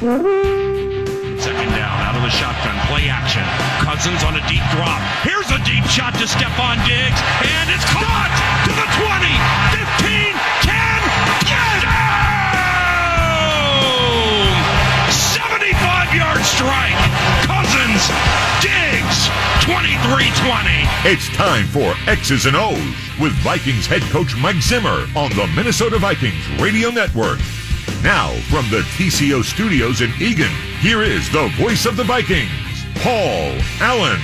Second down, out of the shotgun, play action. Cousins on a deep drop. Here's a deep shot to Stefon Diggs, and it's caught to the 20, 15, 10, get down! 75 yard strike. Cousins, Diggs, 23 20. It's time for X's and O's with Vikings head coach Mike Zimmer on the Minnesota Vikings Radio Network. Now, from the TCO studios in Eagan, here is the voice of the Vikings, Paul Allen.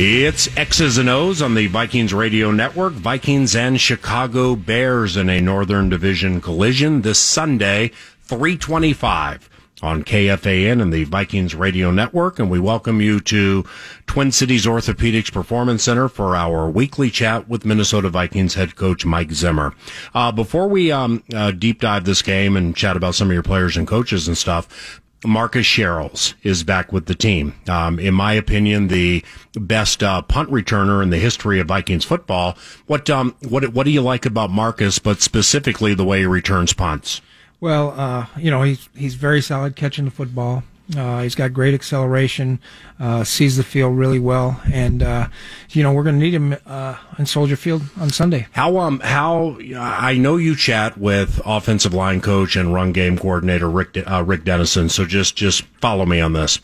It's X's and O's on the Vikings Radio Network. Vikings and Chicago Bears in a Northern Division collision this Sunday, 325 on KFAN and the Vikings Radio Network. And we welcome you to Twin Cities Orthopedics Performance Center for our weekly chat with Minnesota Vikings head coach Mike Zimmer. Uh, before we um, uh, deep dive this game and chat about some of your players and coaches and stuff, Marcus Sherels is back with the team. Um, in my opinion, the best uh, punt returner in the history of Vikings football. What um, what what do you like about Marcus, but specifically the way he returns punts? Well, uh, you know, he's he's very solid catching the football. Uh, he's got great acceleration, uh, sees the field really well, and uh, you know we're going to need him uh, in Soldier Field on Sunday. How um how I know you chat with offensive line coach and run game coordinator Rick uh, Rick Dennison, so just just follow me on this.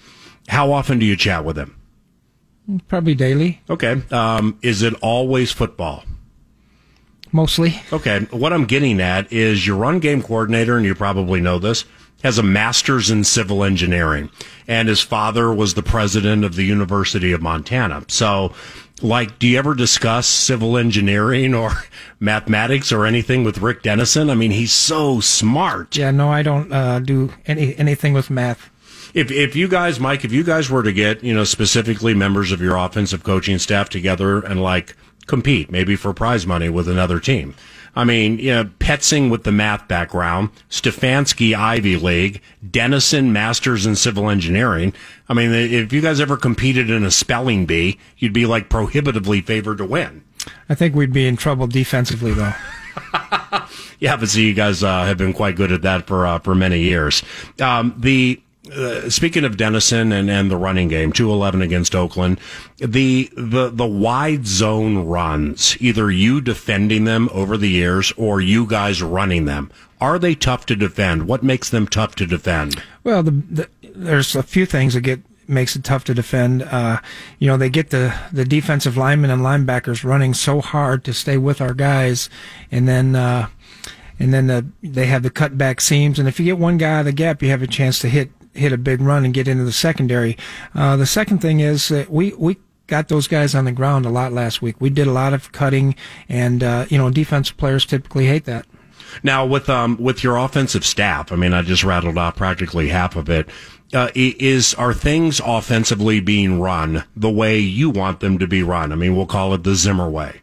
How often do you chat with him? Probably daily. Okay. Um, is it always football? Mostly. Okay. What I'm getting at is your run game coordinator, and you probably know this, has a master's in civil engineering, and his father was the president of the University of Montana. So, like, do you ever discuss civil engineering or mathematics or anything with Rick Dennison? I mean, he's so smart. Yeah, no, I don't uh, do any anything with math. If if you guys, Mike, if you guys were to get you know specifically members of your offensive coaching staff together and like compete, maybe for prize money with another team. I mean, you know, Petzing with the math background, Stefanski Ivy League, Dennison Masters in Civil Engineering. I mean, if you guys ever competed in a spelling bee, you'd be like prohibitively favored to win. I think we'd be in trouble defensively, though. yeah, but see, you guys uh, have been quite good at that for uh, for many years. Um, the uh, speaking of Dennison and, and the running game, two eleven against Oakland, the the the wide zone runs, either you defending them over the years or you guys running them. Are they tough to defend? What makes them tough to defend? Well, the, the, there's a few things that get makes it tough to defend. Uh, you know, they get the, the defensive linemen and linebackers running so hard to stay with our guys, and then uh, and then the, they have the cutback seams. And if you get one guy out of the gap, you have a chance to hit hit a big run and get into the secondary. Uh, the second thing is that we we got those guys on the ground a lot last week. We did a lot of cutting, and uh, you know, defensive players typically hate that. Now, with um with your offensive staff, I mean, I just rattled off practically half of it. Uh, is are things offensively being run the way you want them to be run? I mean, we'll call it the Zimmer way.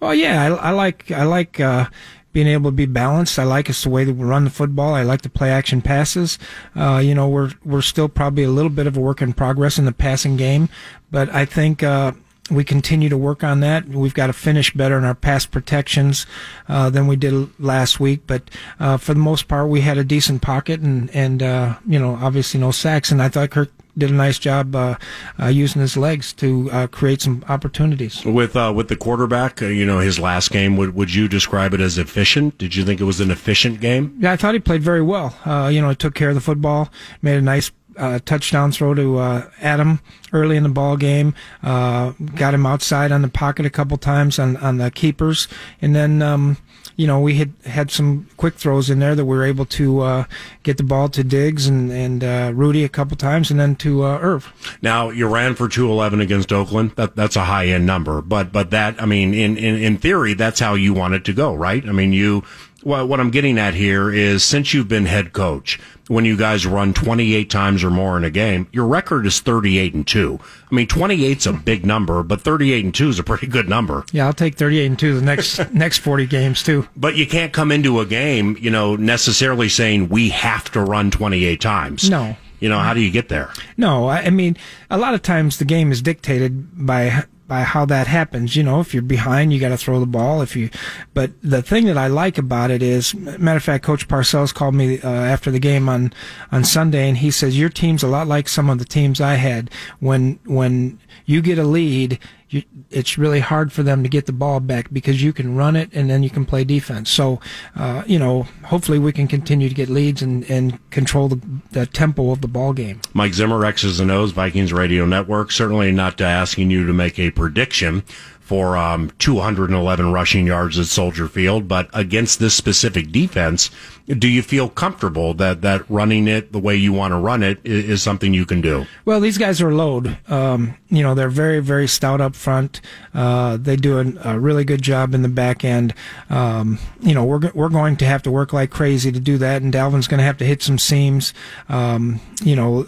Well, yeah, I, I like I like uh, being able to be balanced. I like it's the way that we run the football. I like to play action passes. Uh, you know, we're we're still probably a little bit of a work in progress in the passing game, but I think. Uh, we continue to work on that. We've got to finish better in our pass protections uh, than we did last week. But uh, for the most part, we had a decent pocket and and uh, you know obviously no sacks. And I thought Kirk did a nice job uh, uh, using his legs to uh, create some opportunities. With uh, with the quarterback, uh, you know, his last game, would would you describe it as efficient? Did you think it was an efficient game? Yeah, I thought he played very well. Uh, you know, he took care of the football, made a nice uh, touchdown throw to uh, Adam early in the ball game. Uh, got him outside on the pocket a couple times on on the keepers, and then um, you know, we had had some quick throws in there that we were able to uh, get the ball to Diggs and and uh, Rudy a couple times, and then to uh, Irv. Now you ran for two eleven against Oakland. That that's a high end number, but but that I mean, in, in in theory, that's how you want it to go, right? I mean, you. Well, what I'm getting at here is since you've been head coach, when you guys run 28 times or more in a game, your record is 38 and 2. I mean, 28's a big number, but 38 and 2 is a pretty good number. Yeah, I'll take 38 and 2 the next next 40 games too. But you can't come into a game, you know, necessarily saying we have to run 28 times. No. You know, how do you get there? No, I mean, a lot of times the game is dictated by by how that happens. You know, if you're behind, you got to throw the ball. If you, but the thing that I like about it is, matter of fact, Coach Parcells called me uh, after the game on on Sunday, and he says your team's a lot like some of the teams I had. When when you get a lead, you, it's really hard for them to get the ball back because you can run it and then you can play defense. So, uh, you know, hopefully we can continue to get leads and, and control the, the tempo of the ball game. Mike Zimmer, X's and O's, Vikings Radio Network. Certainly not asking you to make a prediction for um, 211 rushing yards at Soldier Field, but against this specific defense, do you feel comfortable that, that running it the way you want to run it is, is something you can do? Well, these guys are load. Um, you know, they're very, very stout up front. Uh, they do a, a, really good job in the back end. Um, you know, we're, we're going to have to work like crazy to do that, and Dalvin's going to have to hit some seams. Um, you know,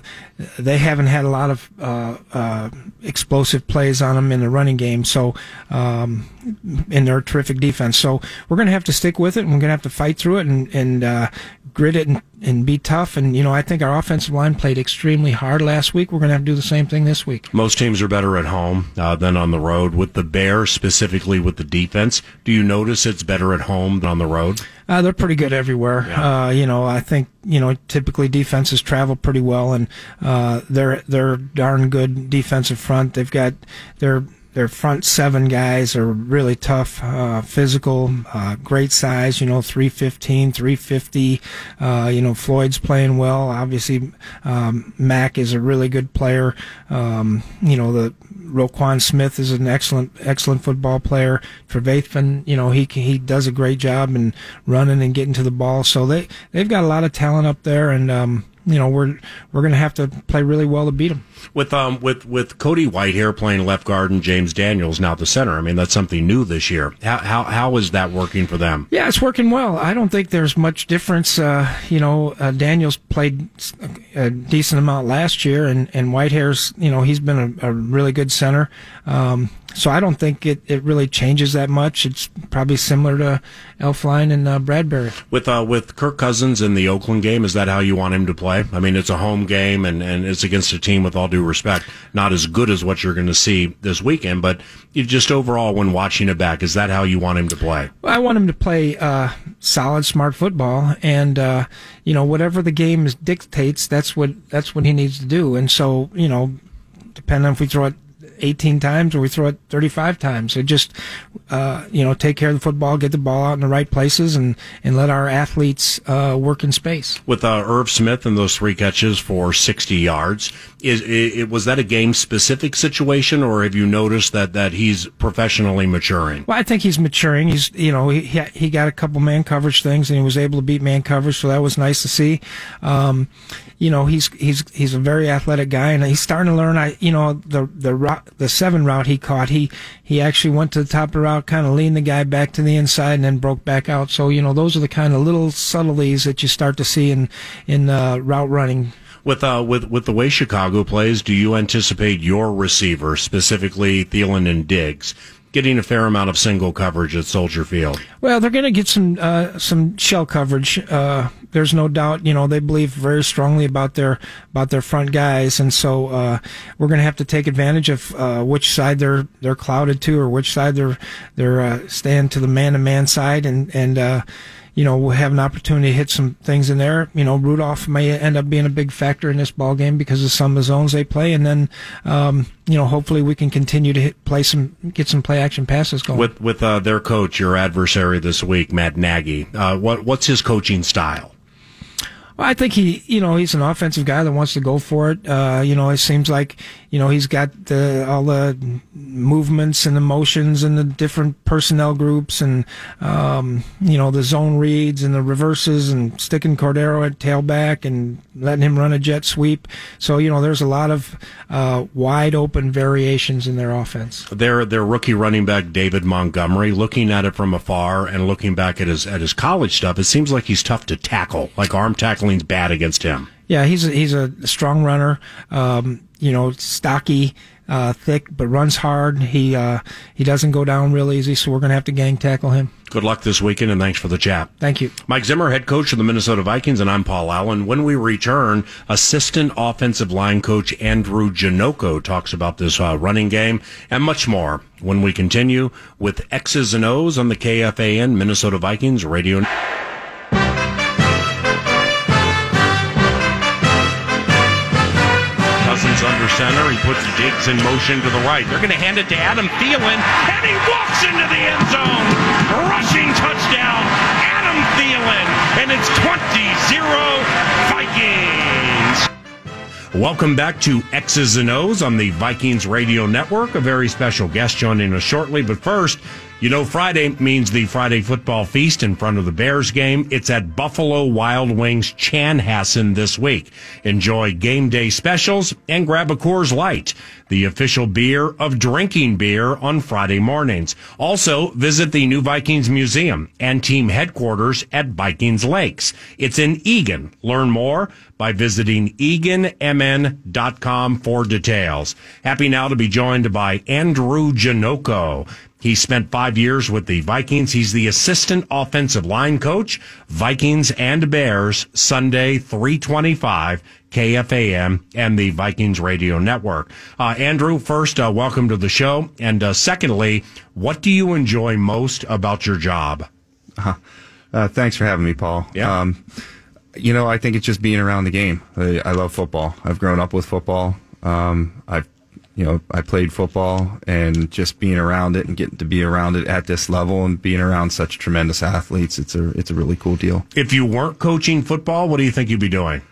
they haven't had a lot of uh, uh, explosive plays on them in the running game, so um, in their terrific defense. So we're going to have to stick with it, and we're going to have to fight through it and, and uh, grit it and, and be tough. And you know, I think our offensive line played extremely hard last week. We're going to have to do the same thing this week. Most teams are better at home uh, than on the road. With the Bears, specifically with the defense, do you notice it's better at home than on the road? Uh, they're pretty good everywhere. Yeah. Uh, you know, I think you know typically defenses travel pretty well, and uh, they're they're darn good defensive front. They've got their their front seven guys are really tough, uh, physical, uh, great size, you know, 315, 350. Uh, you know, Floyd's playing well. Obviously, um, Mack is a really good player. Um, you know, the Roquan Smith is an excellent, excellent football player. Trevathan, you know, he he does a great job in running and getting to the ball. So they they've got a lot of talent up there, and um, you know we're we're going to have to play really well to beat them. With um with with Cody Whitehair playing left guard and James Daniels now the center. I mean that's something new this year. How how how is that working for them? Yeah, it's working well. I don't think there's much difference. Uh, you know, uh, Daniels played a decent amount last year, and and Whitehair's you know he's been a, a really good center. Um, so I don't think it, it really changes that much. It's probably similar to Elflein and uh, Bradbury. With uh, with Kirk Cousins in the Oakland game, is that how you want him to play? I mean, it's a home game and, and it's against a team with all due respect, not as good as what you're going to see this weekend, but just overall when watching it back, is that how you want him to play? Well, I want him to play uh, solid, smart football, and uh, you know whatever the game dictates, that's what that's what he needs to do. And so you know, depending on if we throw it 18 times or we throw it 35 times. So just, uh, you know, take care of the football, get the ball out in the right places, and, and let our athletes uh, work in space. With uh, Irv Smith and those three catches for 60 yards, is it, was that a game specific situation, or have you noticed that, that he's professionally maturing? Well, I think he's maturing. He's, you know, he, he got a couple man coverage things and he was able to beat man coverage, so that was nice to see. Um, you know, he's he's he's a very athletic guy, and he's starting to learn. I, you know, the the the seven route he caught, he he actually went to the top of the route, kind of leaned the guy back to the inside, and then broke back out. So you know, those are the kind of little subtleties that you start to see in in uh, route running. With uh, with with the way Chicago plays, do you anticipate your receiver, specifically Thielen and Diggs, getting a fair amount of single coverage at Soldier Field? Well, they're going to get some uh, some shell coverage. Uh, there's no doubt. You know, they believe very strongly about their about their front guys, and so uh, we're going to have to take advantage of uh, which side they're they're clouded to, or which side they're they're uh, staying to the man to man side, and and uh, you know, we'll have an opportunity to hit some things in there. You know, Rudolph may end up being a big factor in this ball game because of some of the zones they play, and then, um, you know, hopefully we can continue to hit, play some, get some play action passes going. With with uh, their coach, your adversary this week, Matt Nagy, uh, what what's his coaching style? Well, I think he, you know, he's an offensive guy that wants to go for it. Uh, you know, it seems like, you know, he's got the, all the movements and the motions and the different personnel groups and, um, you know, the zone reads and the reverses and sticking Cordero at tailback and letting him run a jet sweep. So, you know, there's a lot of uh, wide open variations in their offense. Their their rookie running back David Montgomery, looking at it from afar and looking back at his at his college stuff, it seems like he's tough to tackle, like arm bad against him. Yeah, he's a, he's a strong runner. Um, you know, stocky, uh, thick, but runs hard. He uh, he doesn't go down real easy, so we're going to have to gang tackle him. Good luck this weekend, and thanks for the chat. Thank you. Mike Zimmer, head coach of the Minnesota Vikings, and I'm Paul Allen. When we return, assistant offensive line coach Andrew Janocko talks about this uh, running game and much more when we continue with X's and O's on the KFAN Minnesota Vikings radio. Under center. He puts Diggs in motion to the right. They're going to hand it to Adam Thielen, and he walks into the end zone. Rushing touchdown, Adam Thielen, and it's 20-0 Vikings. Welcome back to X's and O's on the Vikings Radio Network. A very special guest joining us shortly, but first, you know, Friday means the Friday football feast in front of the Bears game. It's at Buffalo Wild Wings Chanhassen this week. Enjoy game day specials and grab a Coors Light, the official beer of drinking beer on Friday mornings. Also, visit the new Vikings Museum and team headquarters at Vikings Lakes. It's in Eagan. Learn more by visiting eganmn.com for details. Happy now to be joined by Andrew Janocko. He spent five years with the Vikings. He's the assistant offensive line coach, Vikings and Bears, Sunday, 325, KFAN, and the Vikings Radio Network. Uh, Andrew, first, uh, welcome to the show. And uh, secondly, what do you enjoy most about your job? Uh, thanks for having me, Paul. Yeah. Um, you know, I think it's just being around the game. I, I love football. I've grown up with football. Um, I've, you know, I played football and just being around it and getting to be around it at this level and being around such tremendous athletes, it's a, it's a really cool deal. If you weren't coaching football, what do you think you'd be doing?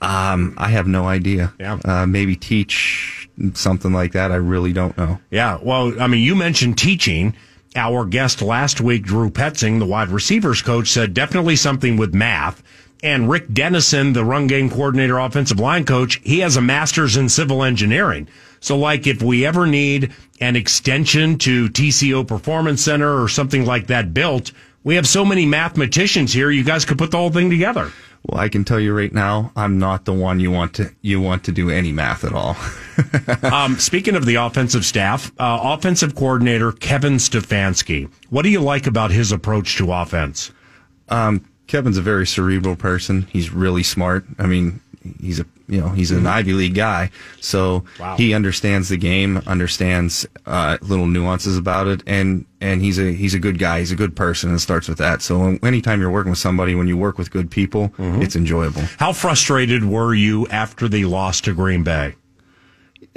Um, I have no idea. Yeah. Uh, maybe teach something like that. I really don't know. Yeah. Well, I mean, you mentioned teaching. Our guest last week, Drew Petzing, the wide receivers coach, said definitely something with math. And Rick Dennison, the run game coordinator, offensive line coach, he has a master's in civil engineering. So, like, if we ever need an extension to TCO Performance Center or something like that built, we have so many mathematicians here. You guys could put the whole thing together. Well, I can tell you right now, I'm not the one you want to you want to do any math at all. Um, speaking of the offensive staff, uh, offensive coordinator Kevin Stefanski, what do you like about his approach to offense? Kevin's a very cerebral person. He's really smart. I mean, he's a you know he's an Ivy League guy, so Wow. he understands the game, understands uh, little nuances about it, and and he's a he's a good guy. He's a good person. and It starts with that. So anytime you're working with somebody, when you work with good people, it's enjoyable. How frustrated were you after the loss to Green Bay?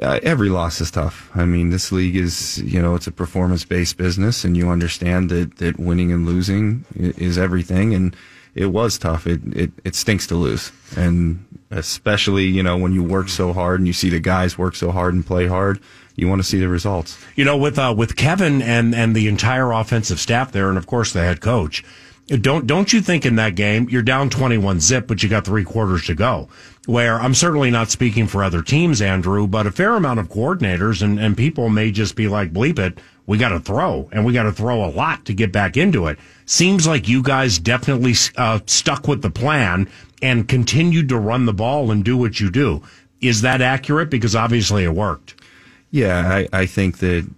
uh, every loss is tough. I mean, this league is, you know, it's a performance based business and you understand that, that winning and losing is everything. And it was tough. It, it, it stinks to lose. And especially, you know, when you work so hard and you see the guys work so hard and play hard, you want to see the results. You know, with uh, with Kevin and and the entire offensive staff there, and of course the head coach. Don't don't you think in that game you're down 21 zip, but you got three quarters to go? Where I'm certainly not speaking for other teams, Andrew, but a fair amount of coordinators and, and people may just be like, bleep it, we got to throw, and we got to throw a lot to get back into it. Seems like you guys definitely uh, stuck with the plan and continued to run the ball and do what you do. Is that accurate? Because obviously it worked. Yeah, I, I think that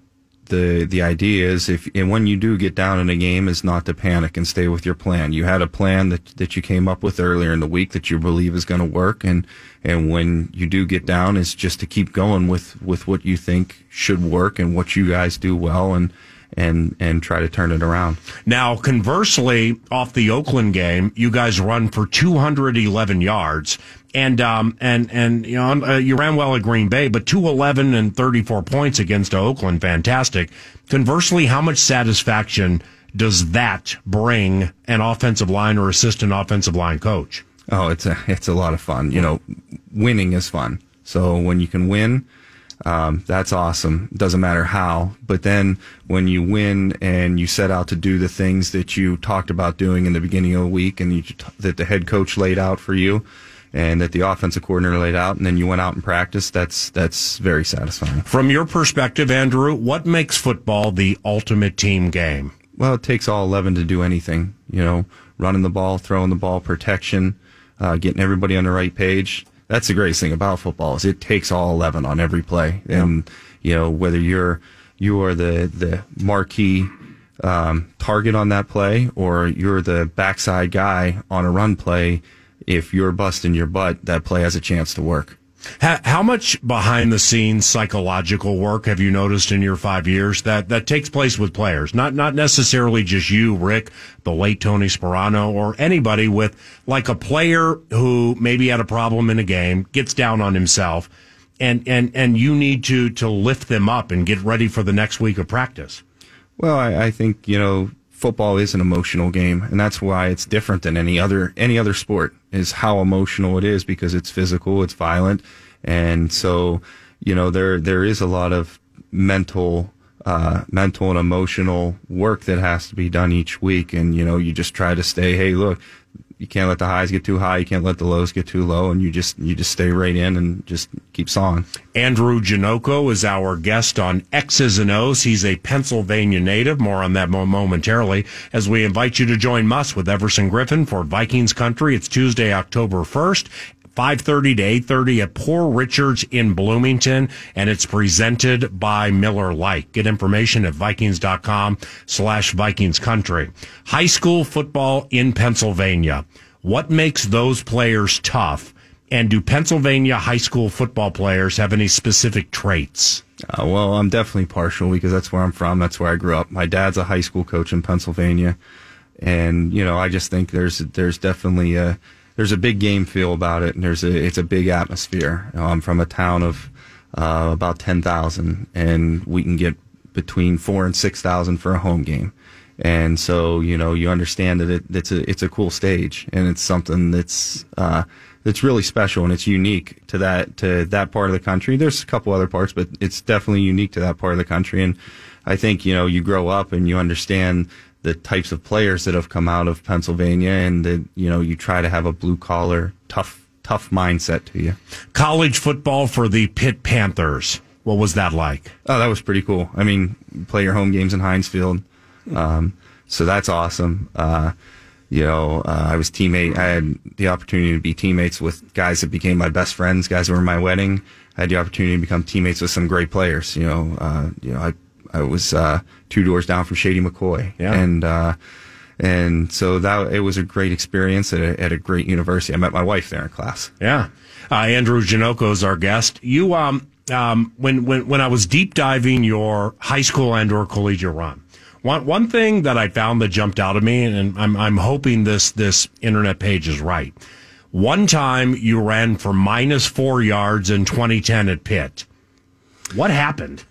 the the idea is if and when you do get down in a game is not to panic and stay with your plan. You had a plan that that you came up with earlier in the week that you believe is going to work, and and when you do get down, is just to keep going with with what you think should work and what you guys do well, and and and try to turn it around. Now, conversely, off the Oakland game, you guys run for 211 yards, and um and and you know uh, you ran well at Green Bay, but 211 and 34 points against Oakland, fantastic. Conversely, how much satisfaction does that bring an offensive line or assistant offensive line coach? Oh, it's a it's a lot of fun. You know, winning is fun. So when you can win, um, that's awesome. Doesn't matter how. But then when you win and you set out to do the things that you talked about doing in the beginning of the week, and you, that the head coach laid out for you, and that the offensive coordinator laid out, and then you went out and practiced, that's that's very satisfying. From your perspective, Andrew, what makes football the ultimate team game? Well, it takes all 11 to do anything, you know, running the ball, throwing the ball, protection, uh, getting everybody on the right page. That's the greatest thing about football is it takes all 11 on every play. And, you know, whether you're, you are the, the marquee, um, target on that play or you're the backside guy on a run play, if you're busting your butt, that play has a chance to work. How, how, much behind the scenes psychological work have you noticed in your five years that, that takes place with players? Not, not necessarily just you, Rick, the late Tony Sparano, or anybody with like a player who maybe had a problem in a game, gets down on himself, and, and, and you need to, to lift them up and get ready for the next week of practice. Well, I, I think, you know, football is an emotional game, and that's why it's different than any other any other sport. Is how emotional it is because it's physical, it's violent, and so you know there there is a lot of mental uh, mental and emotional work that has to be done each week, and you know you just try to stay. Hey, look, you can't let the highs get too high. You can't let the lows get too low, and you just you just stay right in and just keep sawing. Andrew Janocko is our guest on X's and O's. He's a Pennsylvania native. More on that momentarily as we invite you to join us with Everson Griffen for Vikings Country. It's Tuesday, October first. 5.30 to 8.30 at Poor Richards in Bloomington, and it's presented by Miller Lite. Get information at vikings.com slash Vikings Country. High school football in Pennsylvania. What makes those players tough? And do Pennsylvania high school football players have any specific traits? Uh, well, I'm definitely partial because that's where I'm from. That's where I grew up. My dad's a high school coach in Pennsylvania. And, you know, I just think there's, there's definitely a, there's a big game feel about it, and there's a it's a big atmosphere. I'm from a town of uh, about ten thousand, and we can get between four and six thousand for a home game. And so you know you understand that it, it's a it's a cool stage, and it's something that's uh, that's really special and it's unique to that to that part of the country. There's a couple other parts, but it's definitely unique to that part of the country. And I think you know you grow up and you understand the types of players that have come out of Pennsylvania, and that you know you try to have a blue collar, tough, tough mindset to you. College football for the Pitt Panthers. What was that like? Oh, that was pretty cool. I mean, play your home games in Heinz Field, um, so that's awesome. Uh, you know, uh, I was teammate. I had the opportunity to be teammates with guys that became my best friends, guys who were in my wedding. I had the opportunity to become teammates with some great players. You know, uh, you know, I I was uh, two doors down from Shady McCoy, yeah. and uh, and so that it was a great experience at a, at a great university. I met my wife there in class. Yeah, uh, Andrew Janocko is our guest. You um um when when when I was deep diving your high school and or collegiate run. One one thing that I found that jumped out at me, and I'm I'm hoping this this internet page is right. One time you ran for minus four yards in 2010 at Pitt. What happened?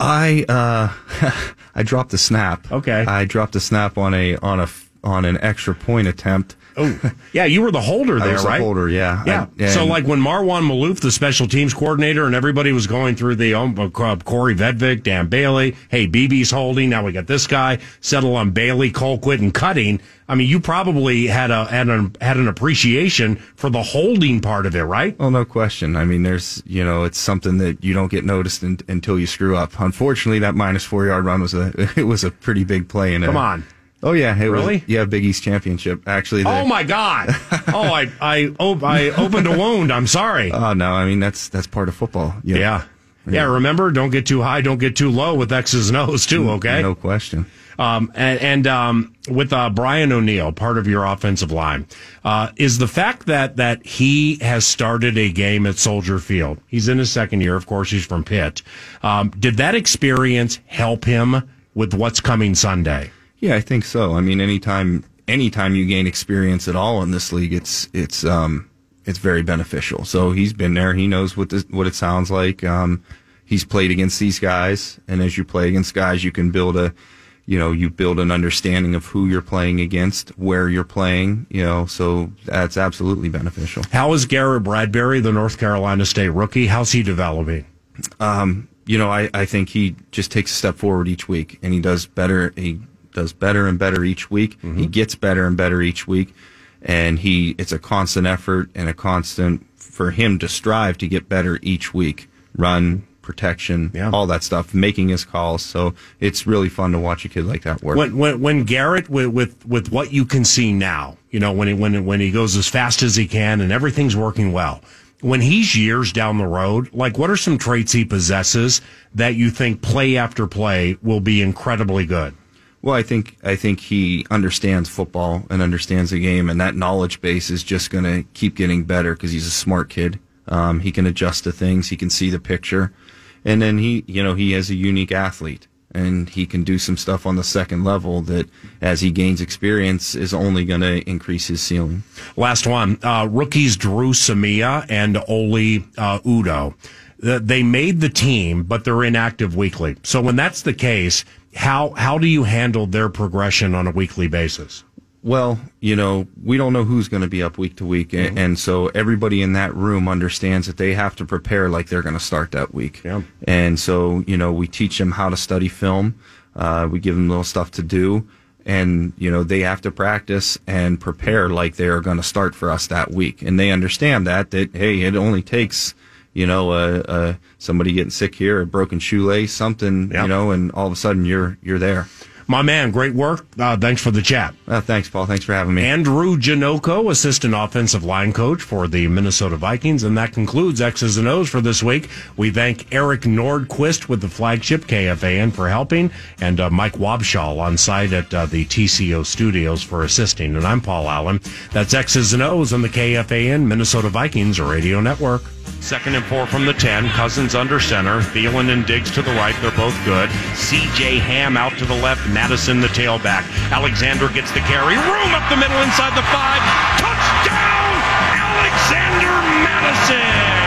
I uh, I dropped a snap. Okay. I dropped a snap on a on a on an extra point attempt. Oh, yeah, you were the holder there, I was right? The holder, yeah. Yeah. I, so, like when Marwan Maalouf, the special teams coordinator, and everybody was going through the um, uh, Kaare Vedvik, Dan Bailey. Hey, BB's holding. Now we got this guy. Settle on Bailey, Colquitt, and Cutting. I mean, you probably had a had an had an appreciation for the holding part of it, right? Oh, no question. I mean, there's you know, it's something that you don't get noticed in, until you screw up. Unfortunately, that minus four yard run was a it was a pretty big play. And come on. Oh yeah, it really? Was, yeah, Big East championship. Actually, oh my God! oh, I I oh, I opened a wound. I'm sorry. Oh no, I mean that's that's part of football. You know? yeah. yeah, Remember, don't get too high, don't get too low with X's and O's too. Okay, no question. Um, and, and um, with uh, Brian O'Neill, part of your offensive line, uh, is the fact that that he has started a game at Soldier Field. He's in his second year, of course. He's from Pitt. Um, did that experience help him with what's coming Sunday? Yeah, I think so. I mean, anytime anytime you gain experience at all in this league, it's it's um it's very beneficial. So he's been there. He knows what this, what it sounds like. Um, he's played against these guys, and as you play against guys, you can build a you know you build an understanding of who you're playing against, where you're playing. You know, so that's absolutely beneficial. How is Garrett Bradbury, the North Carolina State rookie? How's he developing? Um, you know, I, I think he just takes a step forward each week, and he does better. He does better and better each week. Mm-hmm. He gets better and better each week, and he it's a constant effort and a constant for him to strive to get better each week. Run, protection, yeah. all that stuff, making his calls. So it's really fun to watch a kid like that work. When when, when Garrett with, with with what you can see now, You know, when he, when, when he goes as fast as he can and everything's working well. When he's years down the road, like what are some traits he possesses that you think play after play will be incredibly good? Well, I think I think he understands football and understands the game, and that knowledge base is just going to keep getting better because he's a smart kid. Um, he can adjust to things. He can see the picture, and then he, you know, he is a unique athlete, and he can do some stuff on the second level that, as he gains experience, is only going to increase his ceiling. Last one, uh, rookies Dru Samia and Oli uh, Udoh. They made the team, but they're inactive weekly. So when that's the case how how do you handle their progression on a weekly basis? Well, you know, we don't know who's going to be up week to week, mm-hmm. and so everybody in that room understands that they have to prepare like they're going to start that week. Yeah. And so, you know, we teach them how to study film. Uh, we give them little stuff to do, and you know, they have to practice and prepare like they are going to start for us that week. And they understand that that hey, it only takes you know, uh, uh, somebody getting sick here, a broken shoelace, something, yep. you know, and all of a sudden you're you're there. My man, great work. Uh, thanks for the chat. Uh, thanks, Paul. Thanks for having me. Andrew Janocko, assistant offensive line coach for the Minnesota Vikings. And that concludes X's and O's for this week. We thank Eric Nordquist with the flagship KFAN for helping and uh, Mike Wobschall on site at uh, the TCO studios for assisting. And I'm Paul Allen. That's X's and O's on the KFAN Minnesota Vikings Radio Network. Second and four from the 10. Cousins under center. Thielen and Diggs to the right. They're both good. CJ Ham out to the left. Mattison the tailback. Alexander gets the carry. Room up the middle inside the five. Touchdown! Alexander Mattison!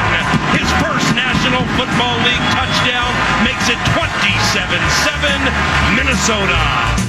His first National Football League touchdown makes it 27 7 Minnesota.